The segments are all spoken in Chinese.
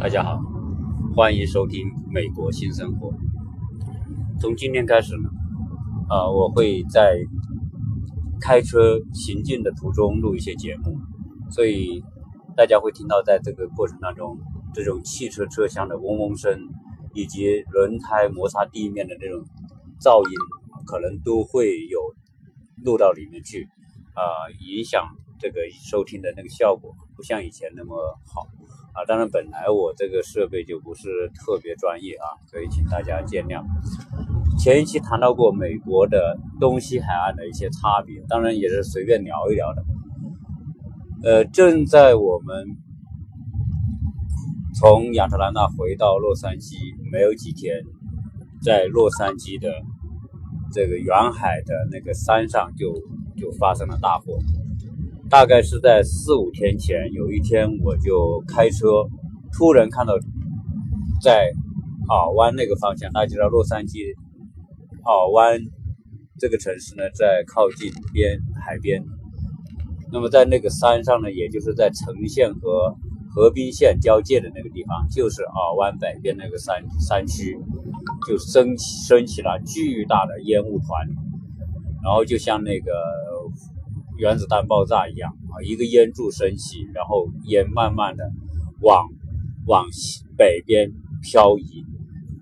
大家好，欢迎收听《美国新生活》。从今天开始呢，啊，我会在开车行进的途中录一些节目，所以大家会听到在这个过程当中，这种汽车车厢的嗡嗡声，以及轮胎摩擦地面的那种噪音，可能都会有录到里面去，啊，影响这个收听的那个效果，不像以前那么好。啊，当然，本来我这个设备就不是特别专业啊，所以请大家见谅。前一期谈到过美国的东西海岸的一些差别，当然也是随便聊一聊的。呃，正在我们从亚特兰大回到洛杉矶没有几天，在洛杉矶的这个远海的那个山上就就发生了大火。大概是在四五天前，有一天我就开车，突然看到在尔湾那个方向，大家知道洛杉矶尔湾这个城市呢，在靠近边海边。那么在那个山上呢，也就是在城县和河滨县交界的那个地方，就是尔湾北边那个山山区，就升起升起了巨大的烟雾团，然后就像那个。原子弹爆炸一样啊，一个烟柱升起，然后烟慢慢的往往北边漂移，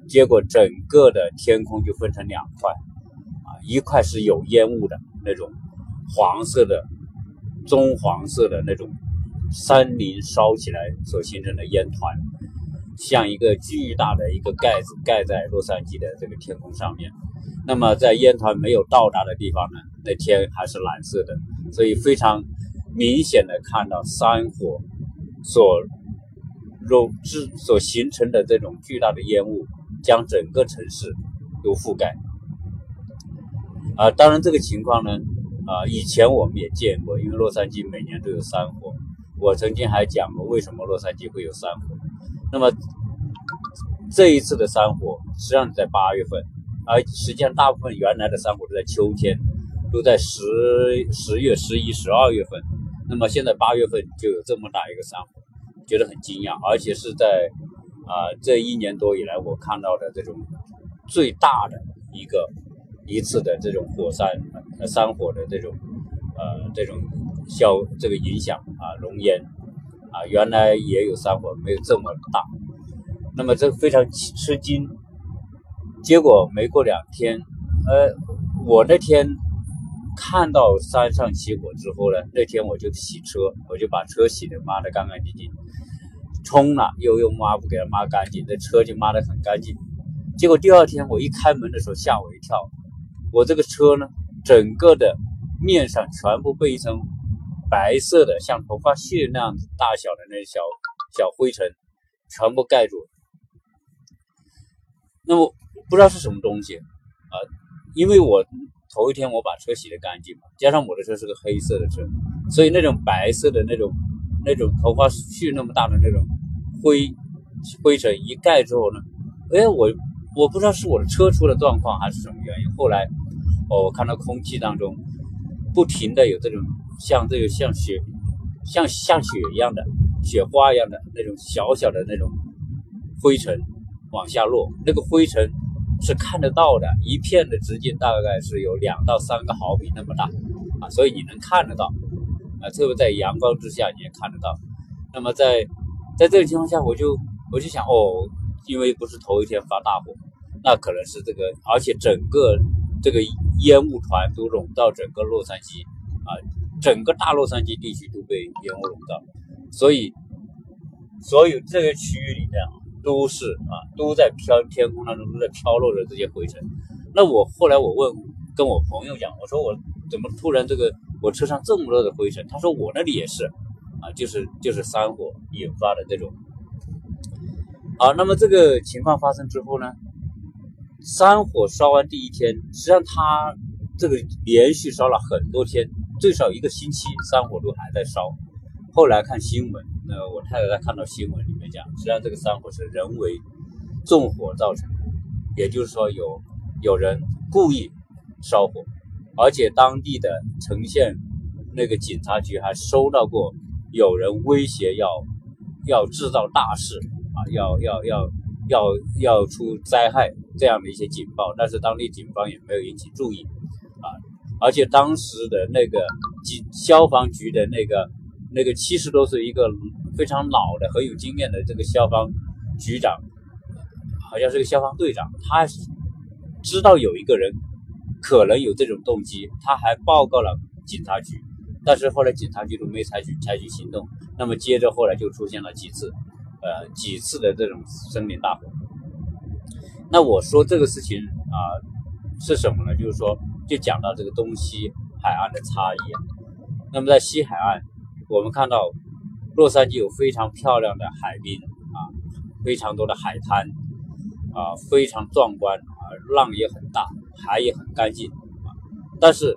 结果整个的天空就分成两块啊，一块是有烟雾的那种黄色的棕黄色的那种山林烧起来所形成的烟团，像一个巨大的一个盖子盖在洛杉矶的这个天空上面。那么在烟团没有到达的地方呢，那天还是蓝色的。所以非常明显的看到山火所融制所形成的这种巨大的烟雾，将整个城市都覆盖。啊，当然这个情况呢，啊，以前我们也见过，因为洛杉矶每年都有山火。我曾经还讲过为什么洛杉矶会有山火。那么这一次的山火实际上在八月份，而实际上大部分原来的山火都在秋天。都在十十月、十一、十二月份，那么现在八月份就有这么大一个山火，觉得很惊讶，而且是在啊这一年多以来我看到的这种最大的一个一次的这种火山山火的这种呃这种消这个影响啊浓烟啊原来也有山火，没有这么大，那么这非常吃惊，结果没过两天，呃我那天。看到山上起火之后呢，那天我就洗车，我就把车洗的抹得干干净净，冲了又用抹布给它抹干净，这车就抹得很干净。结果第二天我一开门的时候吓我一跳，我这个车呢，整个的面上全部被一层白色的像头发屑那样子大小的那小小灰尘全部盖住。那么不知道是什么东西啊，因为我。头一天我把车洗得干净嘛，加上我的车是个黑色的车，所以那种白色的那种那种头发絮那么大的那种灰灰尘一盖之后呢，哎，我我不知道是我的车出了状况还是什么原因。后来哦，我看到空气当中不停的有这种像这个像雪像像雪一样的雪花一样的那种小小的那种灰尘往下落，那个灰尘。是看得到的，一片的直径大概是有两到三个毫米那么大啊，所以你能看得到啊，特别在阳光之下你也看得到。那么在在这个情况下，我就我就想哦，因为不是头一天发大火，那可能是这个，而且整个这个烟雾团都笼罩整个洛杉矶啊，整个大洛杉矶地区都被烟雾笼罩，所以所有这个区域里面啊。都是啊，都在飘天空当中都在飘落着这些灰尘。那我后来我问跟我朋友讲，我说我怎么突然这个我车上这么多的灰尘？他说我那里也是啊，就是就是山火引发的这种。好，那么这个情况发生之后呢，山火烧完第一天，实际上它这个连续烧了很多天，最少一个星期，山火都还在烧。后来看新闻。呃我太太她看到新闻里讲，实际上这个山火是人为纵火造成的，也就是说有有人故意烧火，而且当地的城县那个警察局还收到过有人威胁要要制造大事啊，要要要要要出灾害这样的一些警报，但是当地警方也没有引起注意啊，而且当时的那个警消防局的那个那个七十多岁一个非常老的很有经验的这个消防局长，好像是个消防队长，他知道有一个人可能有这种动机，他还报告了警察局。但是后来警察局都没采取采取行动，那么接着后来就出现了几次，呃几次的这种森林大火。那我说这个事情啊是什么呢？就是说就讲到这个东西海岸的差异。那么在西海岸，我们看到洛杉矶有非常漂亮的海滨啊，非常多的海滩啊，非常壮观啊，浪也很大，海也很干净啊，但是。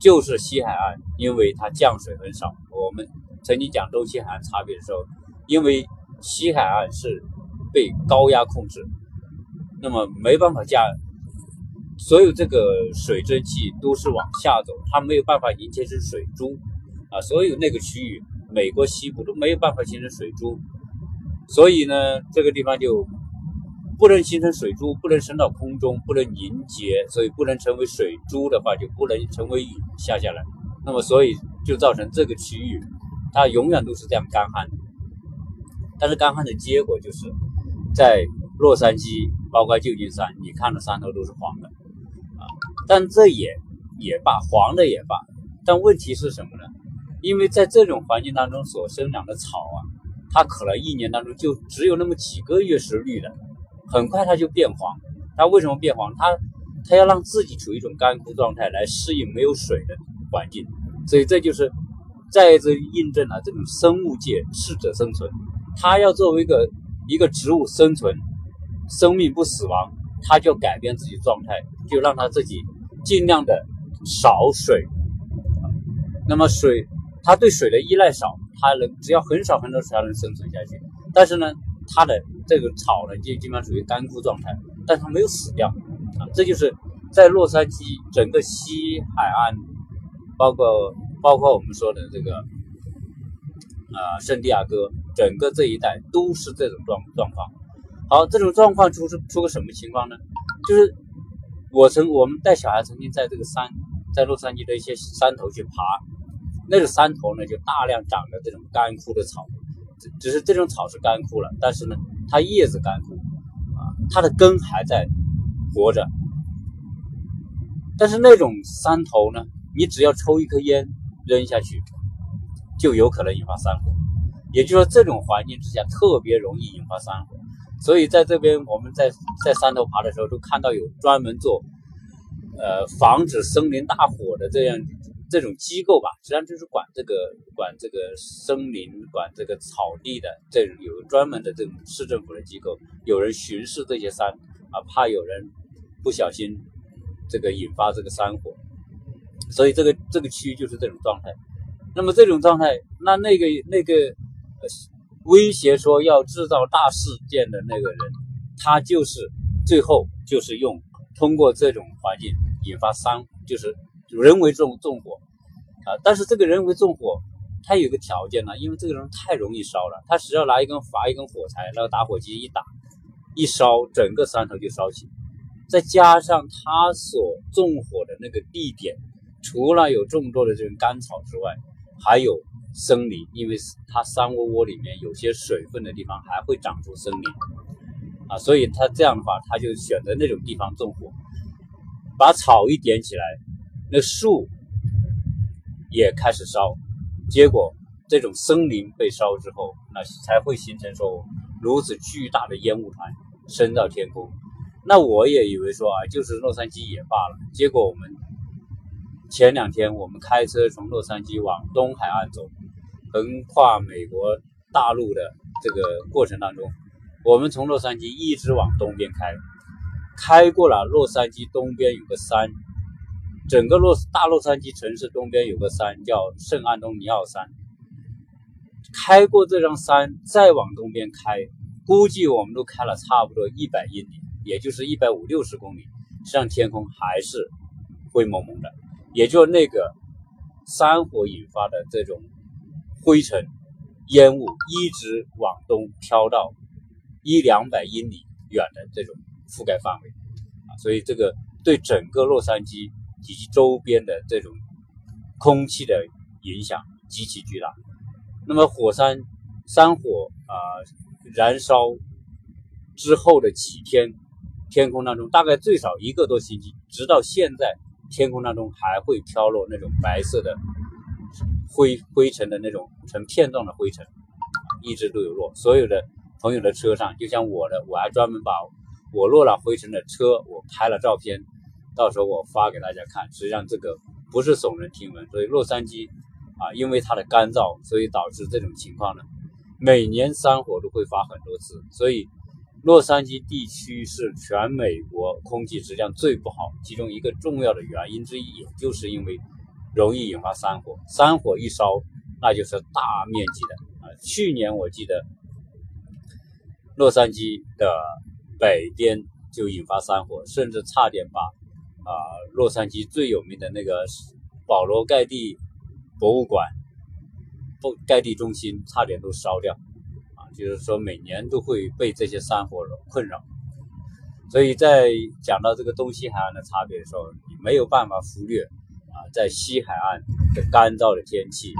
就是西海岸，因为它降水很少。我们曾经讲东西海岸差别的时候，因为西海岸是被高压控制，那么没办法降，所有这个水蒸气都是往下走，它没有办法凝结成水珠啊。所有那个区域，美国西部都没有办法形成水珠，所以呢，这个地方就。不能形成水珠，不能升到空中，不能凝结，所以不能成为水珠的话，就不能成为雨下下来。那么，所以就造成这个区域，它永远都是这样干旱。但是干旱的结果就是，在洛杉矶，包括旧金山，你看的山头都是黄的啊。但这也也罢，黄的也罢。但问题是什么呢？因为在这种环境当中所生长的草啊，它可能一年当中就只有那么几个月是绿的。很快它就变黄，它为什么变黄？它它要让自己处于一种干枯状态来适应没有水的环境，所以这就是再一次印证了这种生物界适者生存。它要作为一个一个植物生存，生命不死亡，它就要改变自己状态，就让它自己尽量的少水。那么水，它对水的依赖少，它能只要很少很少水，它能生存下去。但是呢？它的这个草呢，就基本上属于干枯状态，但它没有死掉啊。这就是在洛杉矶整个西海岸，包括包括我们说的这个啊圣地亚哥，整个这一带都是这种状状况。好，这种状况出是出个什么情况呢？就是我曾我们带小孩曾经在这个山，在洛杉矶的一些山头去爬，那个山头呢就大量长着这种干枯的草。只是这种草是干枯了，但是呢，它叶子干枯，啊，它的根还在活着。但是那种山头呢，你只要抽一颗烟扔下去，就有可能引发山火。也就是说，这种环境之下特别容易引发山火。所以在这边我们在在山头爬的时候，都看到有专门做呃防止森林大火的这样。这种机构吧，实际上就是管这个管这个森林、管这个草地的，这种有专门的这种市政府的机构，有人巡视这些山啊，怕有人不小心这个引发这个山火，所以这个这个区域就是这种状态。那么这种状态，那那个那个威胁说要制造大事件的那个人，他就是最后就是用通过这种环境引发山，就是就人为纵纵火。啊，但是这个人为纵火，他有个条件呢，因为这个人太容易烧了，他只要拿一根划一根火柴，那个打火机一打，一烧，整个山头就烧起。再加上他所纵火的那个地点，除了有众多的这种干草之外，还有森林，因为它山窝窝里面有些水分的地方还会长出森林，啊，所以他这样的话，他就选择那种地方纵火，把草一点起来，那树。也开始烧，结果这种森林被烧之后，那才会形成说如此巨大的烟雾团升到天空。那我也以为说啊，就是洛杉矶也罢了。结果我们前两天我们开车从洛杉矶往东海岸走，横跨美国大陆的这个过程当中，我们从洛杉矶一直往东边开，开过了洛杉矶东边有个山。整个洛大洛杉矶城市东边有个山叫圣安东尼奥山，开过这张山，再往东边开，估计我们都开了差不多一百英里，也就是一百五六十公里，实际上天空还是灰蒙蒙的，也就那个山火引发的这种灰尘烟雾一直往东飘到一两百英里远的这种覆盖范围。啊，所以这个对整个洛杉矶以及周边的这种空气的影响极其巨大。那么火山山火啊燃烧之后的几天，天空当中大概最少一个多星期，直到现在，天空当中还会飘落那种白色的。灰灰尘的那种成片状的灰尘，一直都有落。所有的朋友的车上，就像我的，我还专门把我落了灰尘的车，我拍了照片，到时候我发给大家看。实际上这个不是耸人听闻，所以洛杉矶啊，因为它的干燥，所以导致这种情况呢，每年山火都会发很多次。所以洛杉矶地区是全美国空气质量最不好，其中一个重要的原因之一，也就是因为。容易引发山火，山火一烧，那就是大面积的啊。去年我记得洛杉矶的北边就引发山火，甚至差点把啊洛杉矶最有名的那个保罗盖蒂博物馆、不盖蒂中心差点都烧掉啊。就是说每年都会被这些山火困扰，所以在讲到这个东西海岸的差别的时候，你没有办法忽略。啊，在西海岸的干燥的天气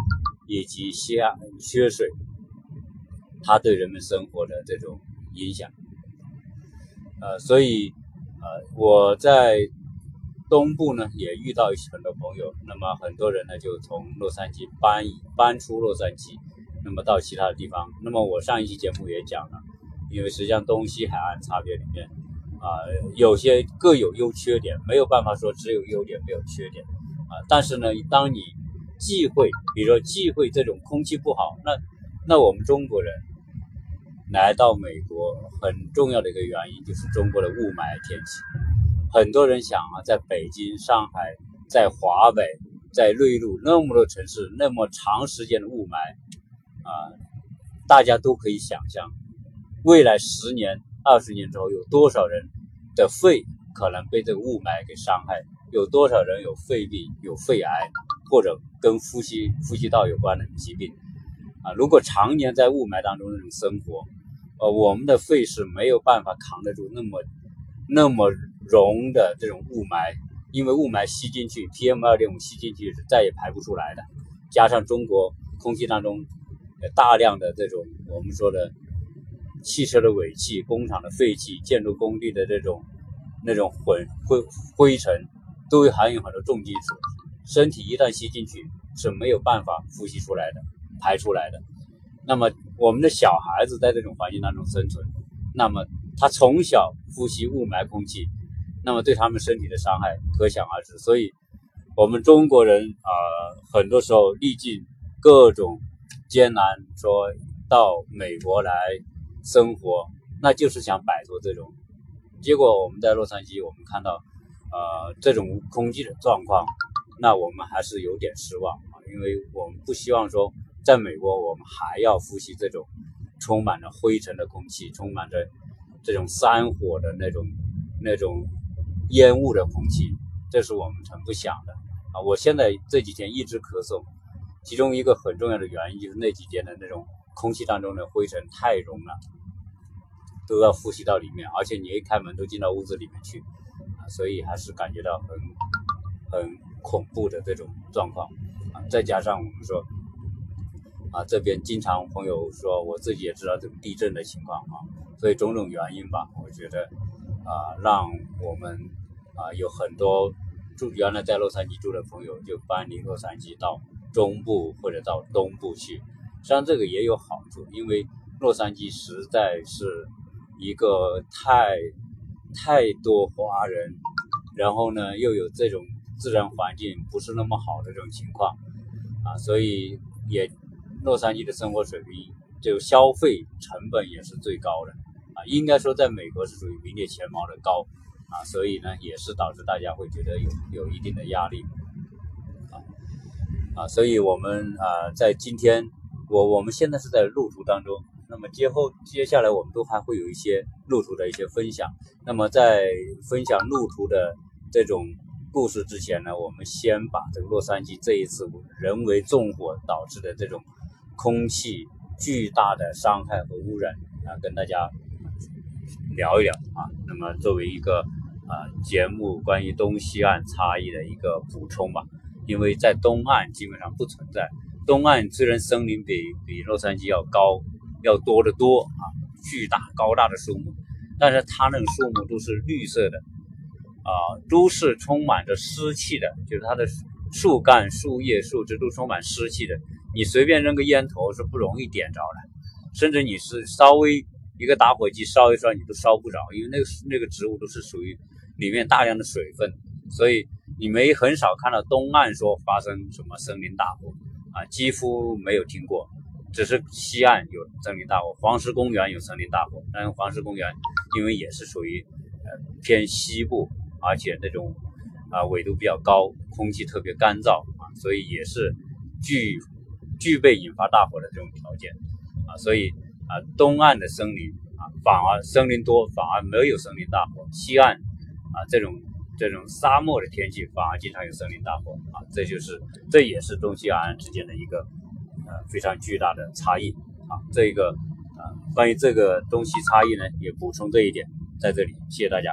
以及西岸缺水，它对人们生活的这种影响，呃，所以呃，我在东部呢也遇到很多朋友，那么很多人呢就从洛杉矶搬搬出洛杉矶，那么到其他的地方。那么我上一期节目也讲了，因为实际上东西海岸差别里面啊，有些各有优缺点，没有办法说只有优点没有缺点。啊但是呢，当你忌讳，比如说忌讳这种空气不好，那那我们中国人来到美国很重要的一个原因就是中国的雾霾天气。很多人想啊，在北京、上海、在华北、在内陆那么多城市，那么长时间的雾霾啊，大家都可以想象，未来十年、二十年之后，有多少人的肺可能被这个雾霾给伤害。有多少人有肺病、有肺癌，或者跟呼吸呼吸道有关的疾病啊？如果常年在雾霾当中那种生活，呃，我们的肺是没有办法扛得住那么那么溶的这种雾霾，因为雾霾吸进去，PM 二点五吸进去是再也排不出来的。加上中国空气当中大量的这种我们说的汽车的尾气、工厂的废气、建筑工地的这种那种混灰灰尘。都会含有很多重金属，身体一旦吸进去是没有办法呼吸出来的、排出来的。那么我们的小孩子在这种环境当中生存，那么他从小呼吸雾霾空气，那么对他们身体的伤害可想而知。所以，我们中国人啊，很多时候历尽各种艰难，说到美国来生活，那就是想摆脱这种。结果我们在洛杉矶，我们看到。呃，这种空气的状况，那我们还是有点失望啊，因为我们不希望说，在美国我们还要呼吸这种充满着灰尘的空气，充满着这种山火的那种那种烟雾的空气，这是我们很不想的啊。我现在这几天一直咳嗽，其中一个很重要的原因就是那几天的那种空气当中的灰尘太浓了，都要呼吸到里面，而且你一开门都进到屋子里面去。所以还是感觉到很很恐怖的这种状况啊，再加上我们说啊，这边经常朋友说，我自己也知道这个地震的情况啊，所以种种原因吧，我觉得啊，让我们啊有很多住原来在洛杉矶住的朋友就搬离洛杉矶到中部或者到东部去，实际上这个也有好处，因为洛杉矶实在是一个太。太多华人，然后呢，又有这种自然环境不是那么好的这种情况啊，所以也洛杉矶的生活水平就消费成本也是最高的，应该说在美国是属于名列前茅的高啊，所以呢，也是导致大家会觉得有有一定的压力啊啊，所以我们啊在今天我我们现在是在路途当中。那么接后接下来我们都还会有一些路途的一些分享。那么在分享路途的这种故事之前呢，我们先把这个洛杉矶这一次人为纵火导致的这种空气巨大的伤害和污染啊，跟大家聊一聊啊。那么作为一个啊节目关于东西岸差异的一个补充吧，因为在东岸基本上不存在。东岸虽然森林比比洛杉矶要高要多得多啊，巨大高大的树木，但是它那个树木都是绿色的啊，都是充满着湿气的，就是它的树干、树叶、树枝都充满湿气的。你随便扔个烟头是不容易点着的，甚至你是稍微一个打火机烧一烧你都烧不着，因为那个那个植物都是属于里面大量的水分，所以你没很少看到东岸说发生什么森林大火啊，几乎没有听过，只是西岸有森林大火，黄石公园有森林大火，但黄石公园因为也是属于呃偏西部，而且那种啊纬度比较高，空气特别干燥啊，所以也是具。具备引发大火的这种条件啊，所以啊，东岸的森林啊，反而森林多，反而没有森林大火；西岸啊，这种这种沙漠的天气，反而经常有森林大火啊。这就是这也是东西岸之间的一个呃非常巨大的差异啊。这个啊，关于这个东西差异呢，也补充这一点在这里，谢谢大家。